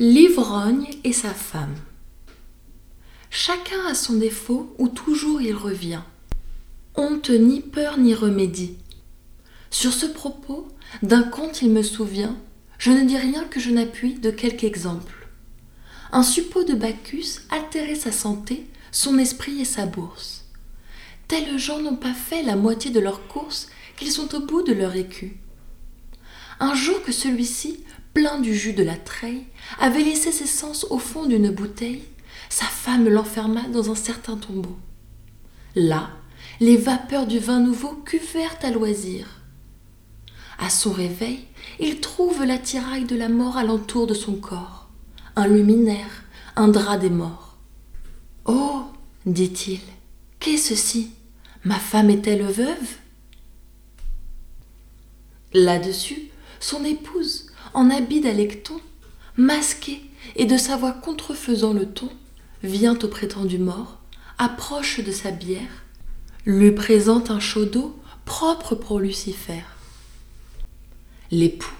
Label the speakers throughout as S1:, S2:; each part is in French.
S1: L'ivrogne et sa femme. Chacun a son défaut où toujours il revient. Honte ni peur ni remédie. Sur ce propos, d'un conte il me souvient, je ne dis rien que je n'appuie de quelque exemple. Un suppôt de Bacchus altérait sa santé, son esprit et sa bourse. Tels gens n'ont pas fait la moitié de leur course qu'ils sont au bout de leur écu. Un jour que celui-ci, plein du jus de la treille, avait laissé ses sens au fond d'une bouteille, sa femme l'enferma dans un certain tombeau. Là, les vapeurs du vin nouveau cuvèrent à loisir. À son réveil, il trouve l'attirail de la mort alentour de son corps, un luminaire, un drap des morts. Oh, dit-il, qu'est ceci? Ma femme est-elle veuve? Là-dessus, son épouse, en habit d'alecton, masquée et de sa voix contrefaisant le ton, vient au prétendu mort, approche de sa bière, lui présente un chaud d'eau propre pour Lucifer. L'époux,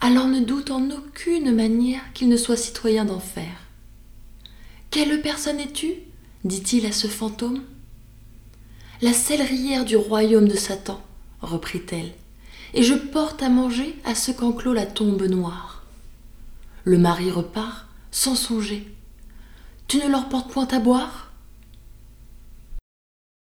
S1: alors ne doute en aucune manière qu'il ne soit citoyen d'enfer. Quelle personne es-tu? dit-il à ce fantôme. La célerière du royaume de Satan, reprit-elle, et je porte à manger à ce qu'enclôt la tombe noire. Le mari repart, sans songer. Tu ne leur portes point à boire?